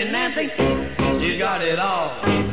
fancy Nancy, she's got it all.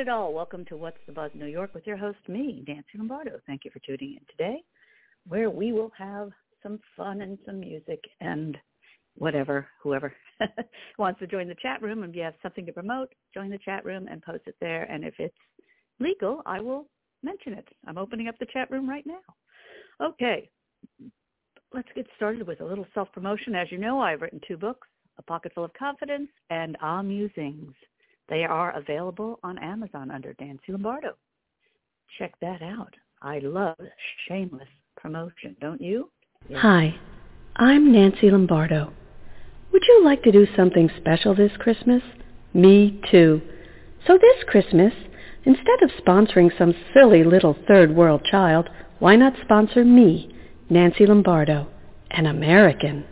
It all. Welcome to What's the Buzz New York with your host, me, Nancy Lombardo. Thank you for tuning in today, where we will have some fun and some music and whatever, whoever wants to join the chat room. And if you have something to promote, join the chat room and post it there. And if it's legal, I will mention it. I'm opening up the chat room right now. Okay, let's get started with a little self-promotion. As you know, I've written two books, A Pocket Full of Confidence and Ah Musings. They are available on Amazon under Nancy Lombardo. Check that out. I love shameless promotion, don't you? Hi, I'm Nancy Lombardo. Would you like to do something special this Christmas? Me too. So this Christmas, instead of sponsoring some silly little third world child, why not sponsor me, Nancy Lombardo, an American?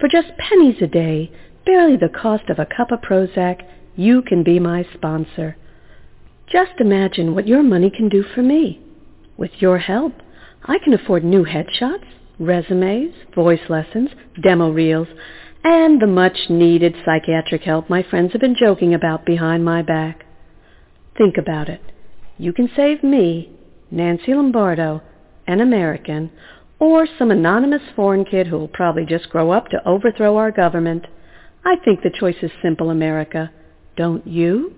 For just pennies a day, barely the cost of a cup of Prozac, you can be my sponsor. Just imagine what your money can do for me. With your help, I can afford new headshots, resumes, voice lessons, demo reels, and the much-needed psychiatric help my friends have been joking about behind my back. Think about it. You can save me, Nancy Lombardo, an American, or some anonymous foreign kid who will probably just grow up to overthrow our government. I think the choice is simple, America. Don't you?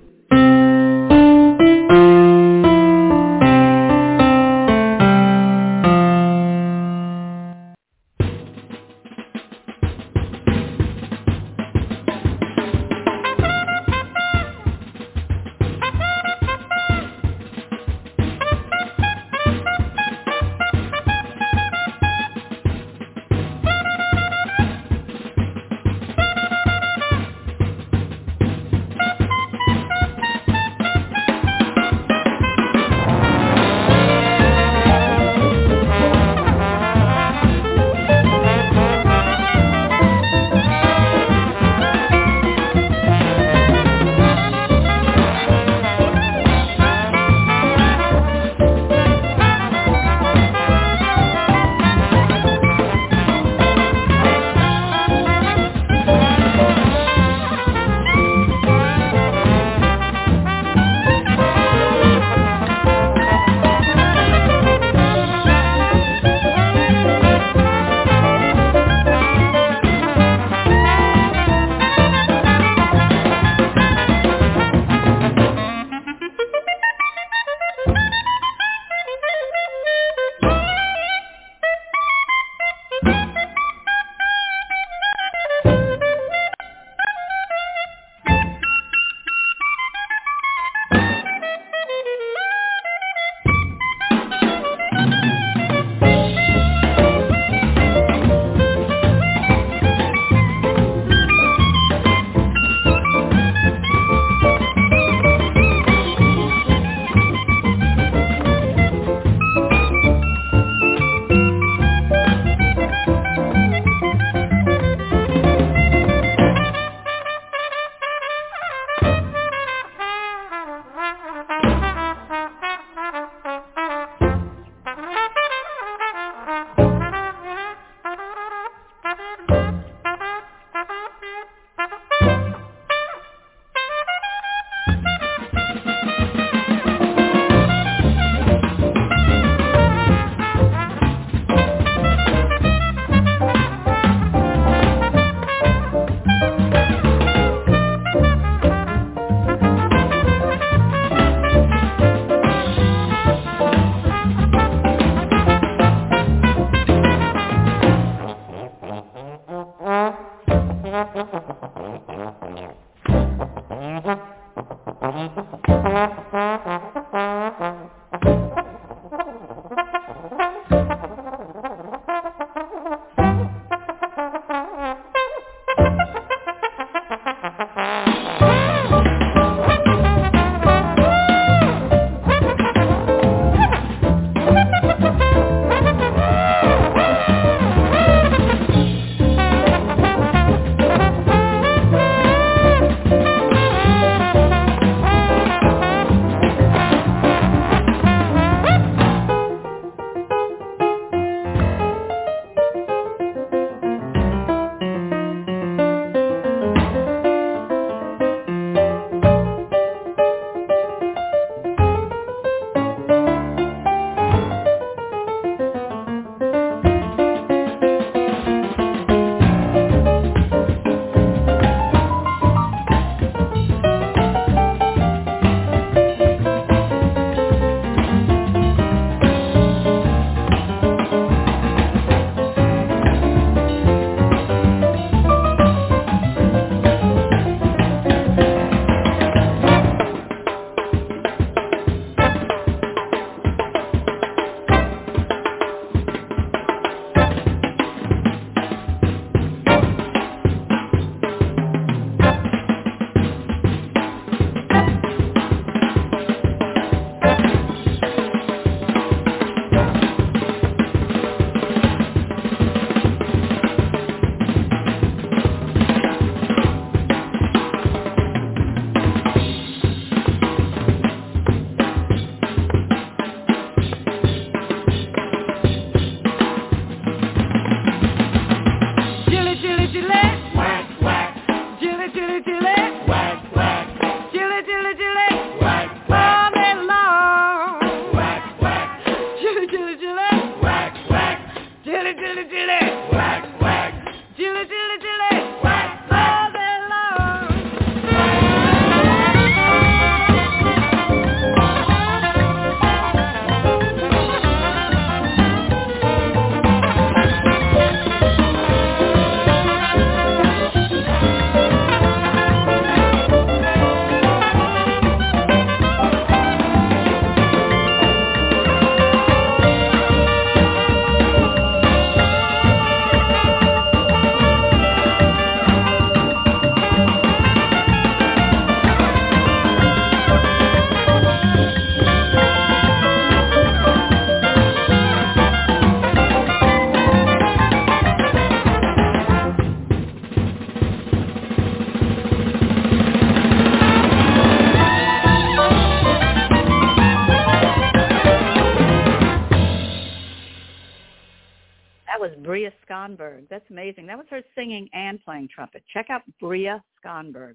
Skonberg. That's amazing. That was her singing and playing trumpet. Check out Bria Skonberg.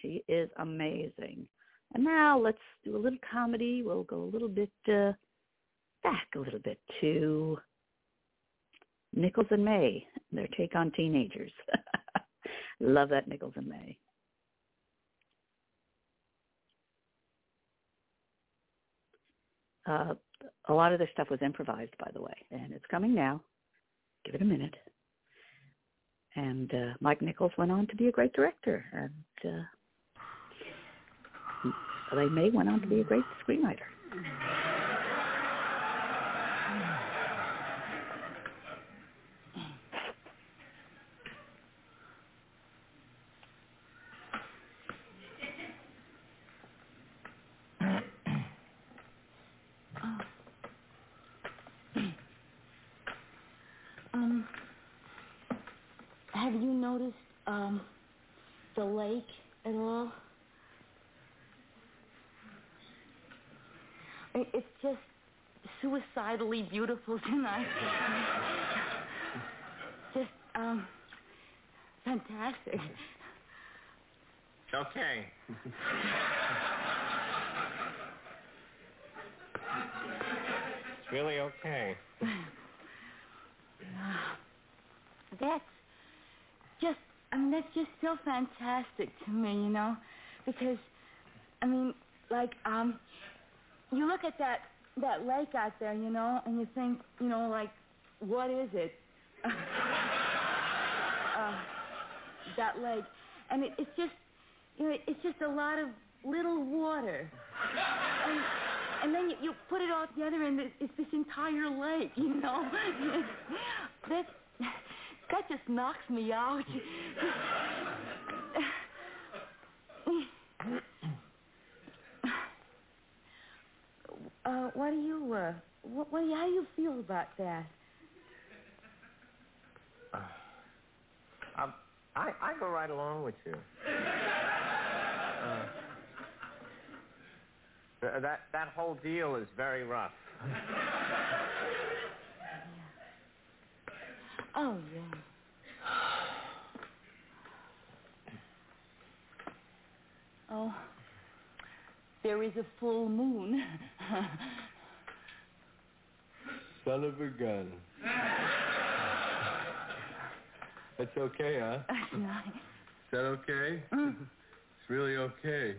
She is amazing. And now let's do a little comedy. We'll go a little bit uh, back a little bit to Nichols and May, their take on teenagers. Love that Nichols and May. Uh, a lot of their stuff was improvised, by the way, and it's coming now. Give it a minute. And uh, Mike Nichols went on to be a great director, and uh, Elaine May went on to be a great screenwriter. Um, have you noticed um the lake at all? I- It's just suicidally beautiful tonight. just um fantastic. Okay. it's really okay. That's just, I mean, that's just so fantastic to me, you know, because, I mean, like, um, you look at that that lake out there, you know, and you think, you know, like, what is it? uh, that lake, and it, it's just, you know, it's just a lot of little water, and and then you, you put it all together, and it's, this entire lake, you know. that that just knocks me out. uh, what do you, uh, what, what do you, how do you feel about that? Um, I I go right along with you. Uh, that that whole deal is very rough. Oh, yeah. Oh, there is a full moon. Son of a gun. That's okay, huh? Is that okay? Mm. It's really okay.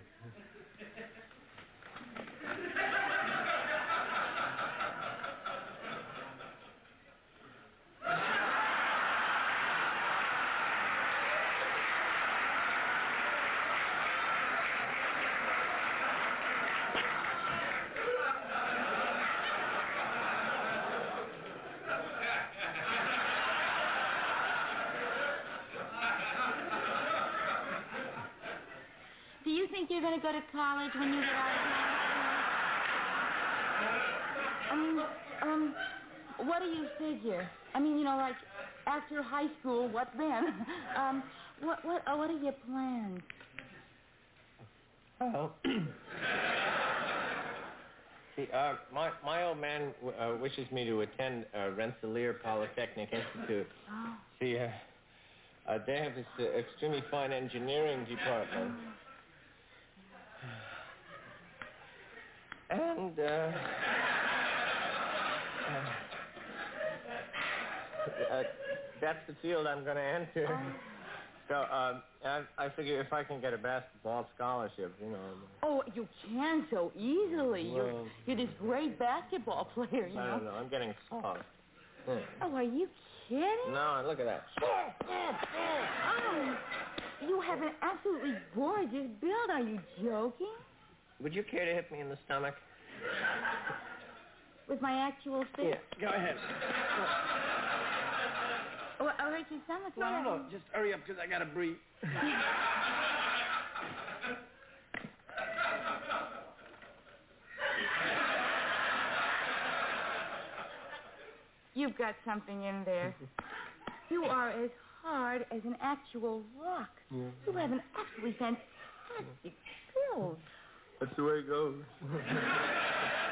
Do you think you're going to go to college when you get out of high school? Mean, um, what do you figure? I mean, you know, like after high school, what then? um, what what uh, what are your plans? Oh. See, uh, my my old man w- uh, wishes me to attend uh, Rensselaer Polytechnic Institute. Oh, See, uh, uh, they have this uh, extremely fine engineering department. And, uh, uh, that's the field I'm going to enter. Oh. So, um, I, I figure if I can get a basketball scholarship, you know. oh, you can so easily. You're you're this great basketball player, you I know. don't know. I'm getting soft. Hmm. Oh, are you kidding? No, look at that. Oh, you have an absolutely gorgeous build. Are you joking? Would you care to hit me in the stomach? With my actual fist? Go ahead. Oh, I'll hurt your stomach. No, no, no. Just hurry up because I got to breathe. You've got something in there. You are as hard as an actual rock. You have an absolutely fantastic build. That's the way it goes.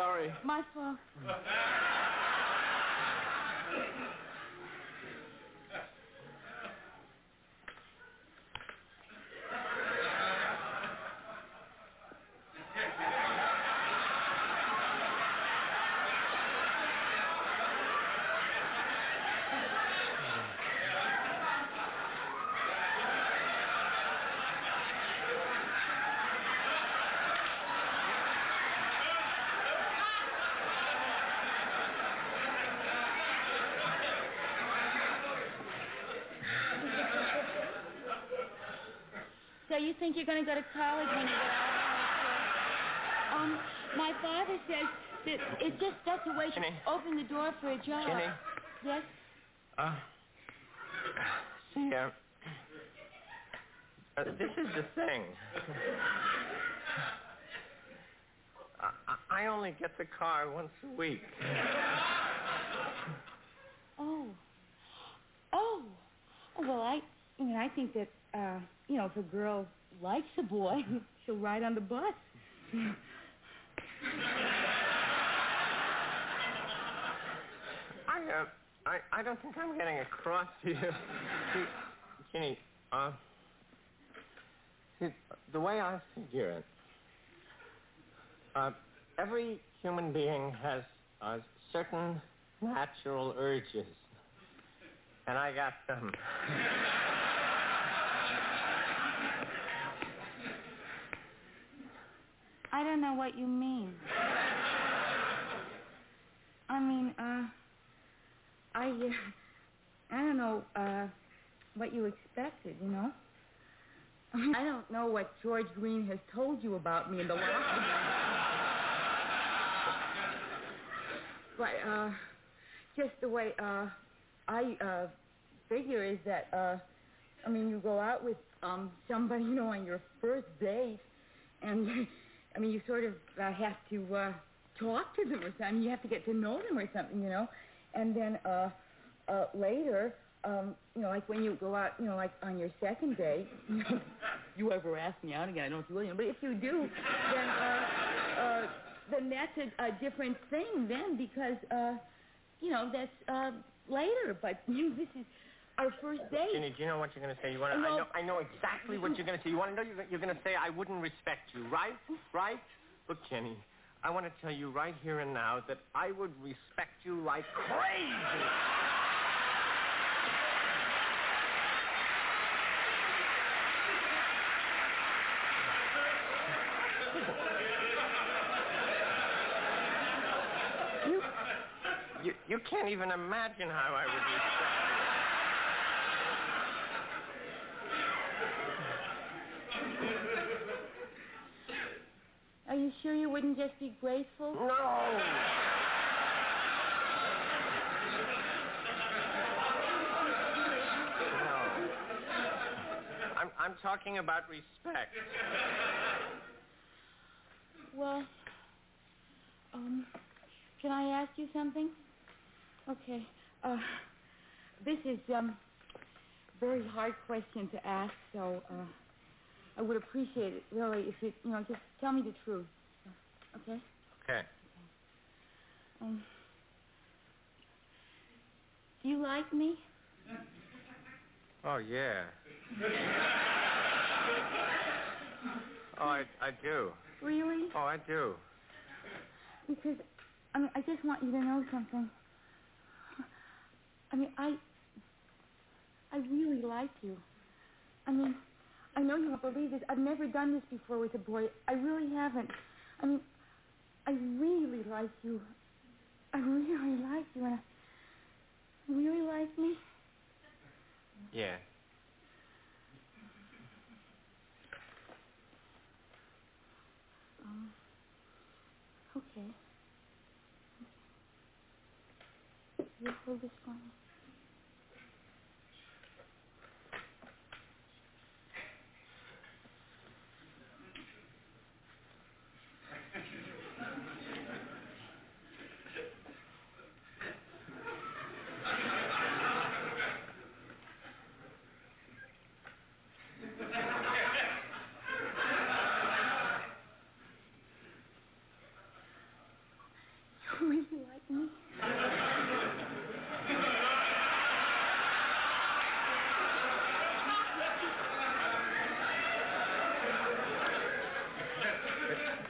sorry. My you think you're going to go to college when you get out of high school? Um, my father says that it's just such a way to open the door for a job. Jenny, Yes? uh, see, uh, uh, this is the thing. I- I only get the car once a week. Oh. Oh. Well, I, I mean, I think that, uh, you know, if a girl likes a boy, she'll ride on the bus. I, uh, I, I don't think I'm getting across to you. Ginny, uh, the way I figure it, uh, every human being has uh, certain natural urges, and I got them. I don't know what you mean. I mean, uh, I, uh, I don't know, uh, what you expected, you know? I don't know what George Green has told you about me in the last. But, uh, just the way, uh, I, uh, figure is that, uh, I mean, you go out with, um, somebody, you know, on your first date, and, I mean, you sort of uh, have to, uh, talk to them or something. You have to get to know them or something, you know? And then, uh, uh, later, um, you know, like when you go out, you know, like on your second date, you ever ask me out again, I don't know if you will, but if you do, then, uh, uh, then that's a, a different thing then because, uh, you know, that's, uh, later. But this is our first date. Ginny, do you know what you're going to say? You want to? I know. I know exactly what you're going to say. You want to know? You're, you're going to say I wouldn't respect you, right? Right? Look, Jenny, I want to tell you right here and now that I would respect you like crazy. You, you, you can't even imagine how I would respect you. You sure you wouldn't just be grateful? No. No. I'm I'm talking about respect. Well, um, can I ask you something? Okay. Uh, this is um, a very hard question to ask, so uh, I would appreciate it really if you, you know, just tell me the truth. Okay? Okay. Um, do you like me? Oh yeah. Oh, I I do. Really? Oh, I do. Because, I mean, I just want you to know something. I mean, I, I really like you. I mean, I know you won't believe this. I've never done this before with a boy. I really haven't. I mean, I really like you. I really like you, and I, you really like me. Yeah. Um, okay. You hold this for me. me?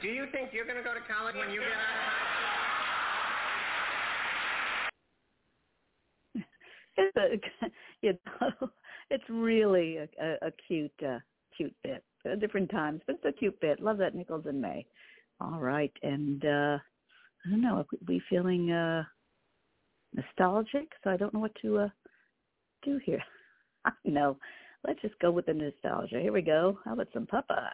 Do you think you're going to go to college when you get out of high school? It's a, you know, it's really a, a, a cute, uh, cute bit. Different times, but it's a cute bit. Love that Nichols and May. All right, and uh I don't know. Are we feeling uh nostalgic? So I don't know what to uh do here. no, let's just go with the nostalgia. Here we go. How about some Popeye?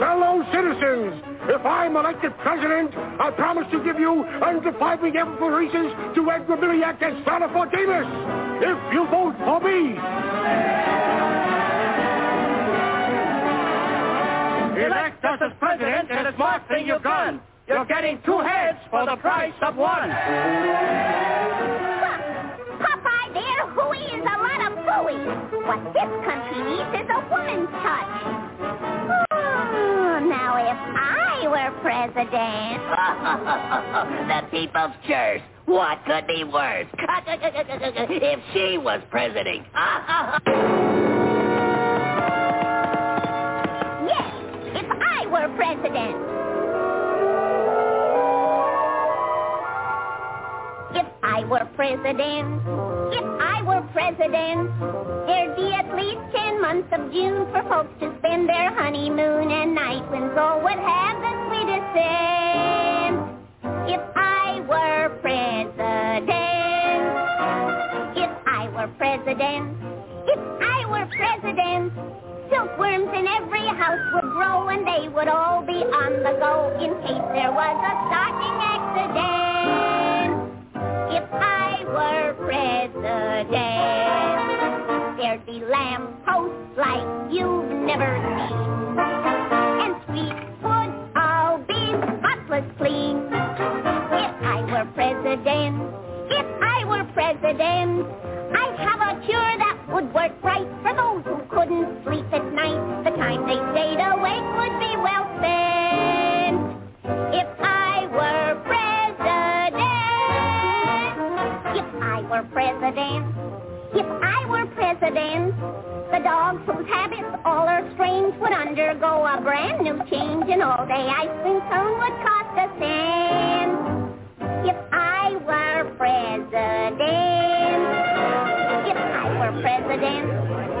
Fellow citizens, if I'm elected president, I promise to give you undefined reparations to Edgar Milliak and Santa Fortimus. If you vote for me. Elect us as president, and a smart thing you've done. You're getting two heads for the price of one. Fooey. What this country needs is a woman's touch. Oh, now if I were president, the people's church. What could be worse? if she was president. yes, if I were president. If I were president, if I were president, there'd be at least ten months of June for folks to spend their honeymoon, and night winds all would have the sweetest scent. If I were president, if I were president, if I were president, silkworms in every house would grow and they would all be on the go in case there was a stocking accident. If I were president, there'd be lamp posts like you've never seen. And streets would all be spotless clean. If I were president, if I were president, president, if I were president, the dogs whose habits all are strange would undergo a brand new change, and all day ice cream cone would cost a cent. If I were president, if I were president,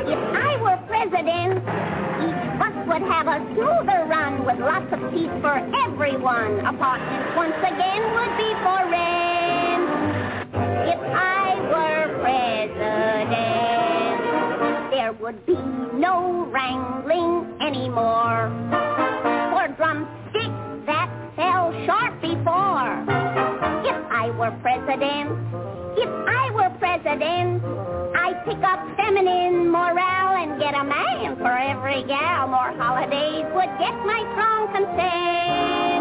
if I were president, each bus would have a smoother run with lots of seats for everyone. Apartments once again would be for rent. Would be no wrangling anymore. For drumsticks that fell short before. If I were president, if I were president, I'd pick up feminine morale and get a man for every gal. More holidays would get my strong consent.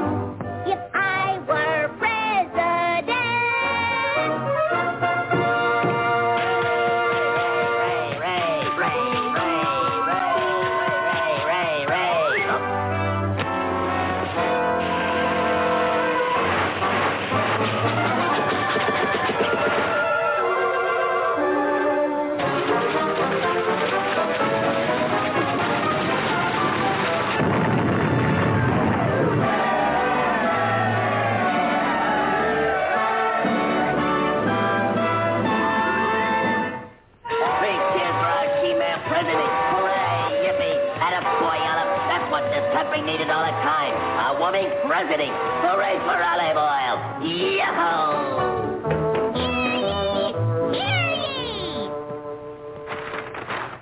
president. Hooray for Olive Oyl. Yahoo!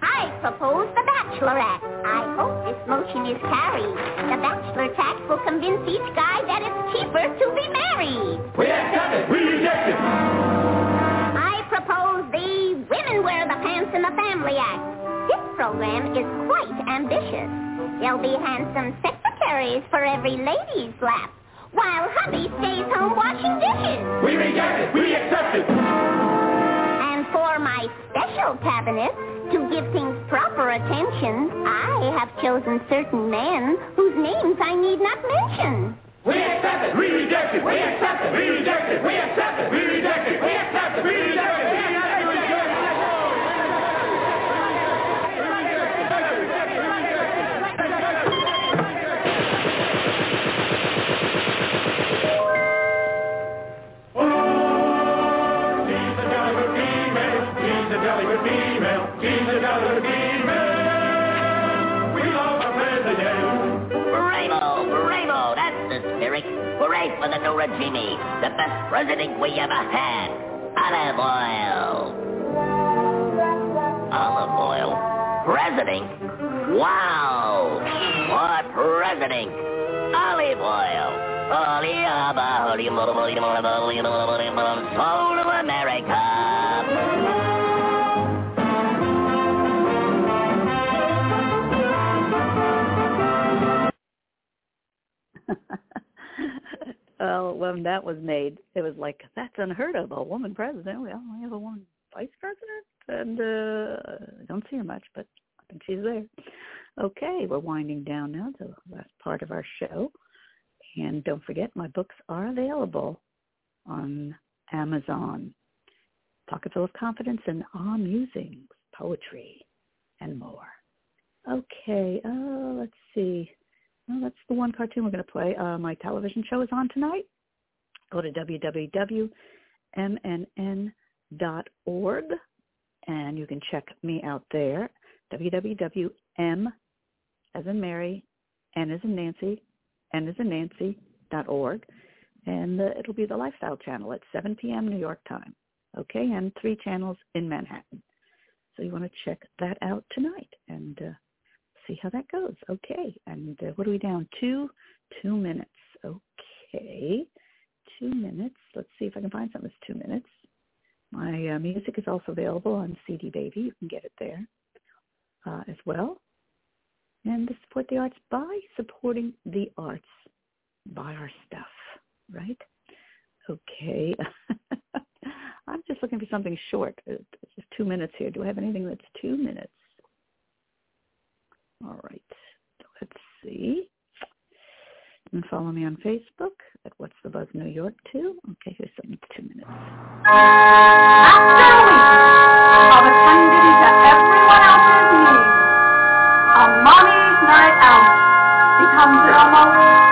I propose the Bachelor Act. I hope this motion is carried. The bachelor tax will convince each guy that it's cheaper to be married. We accept it. We reject it. I propose the Women Wear the Pants in the Family Act. This program is quite ambitious. There'll be handsome sex secretaries for every lady's lap, while hubby stays home washing dishes. We reject it. We accept it. And for my special cabinet, to give things proper attention, I have chosen certain men whose names I need not mention. We accept it. We reject it. We accept it. We reject it. We accept it. We reject it. We Hooray for the best president we ever had. Olive Oyl. Olive Oyl? President? Wow! What president? Olive Oyl. Soul of America. Well, when that was made, it was like that's unheard of. A woman president. We only have a woman vice president, and uh, I don't see her much, but I think she's there. Okay, we're winding down now to the last part of our show, and don't forget my books are available on Amazon. Pocket full of confidence and ah musings, poetry, and more. Okay, uh, let's see. Well, that's the one cartoon we're going to play. Uh, my television show is on tonight. Go to www.mnn.org and you can check me out there. www.m as in Mary, N as in Nancy, N as in Nancy dot org, and it'll be the Lifestyle Channel at 7 p.m. New York time. Okay, and three channels in Manhattan. So you want to check that out tonight and uh, see how that goes. Okay, and uh, what are we down? Two, two minutes. Okay, two minutes. Let's see if I can find something that's two minutes. My uh, music is also available on CD Baby. You can get it there uh, as well. And to support the arts by supporting the arts. Buy our stuff, right? Okay. I'm just looking for something short. It's just two minutes here. Do I have anything that's two minutes? All right. Let's see. And follow me on Facebook at What's the Buzz New York too. Okay, here's something two minutes. After a week of attending to everyone else's needs, a mommy's night out becomes the most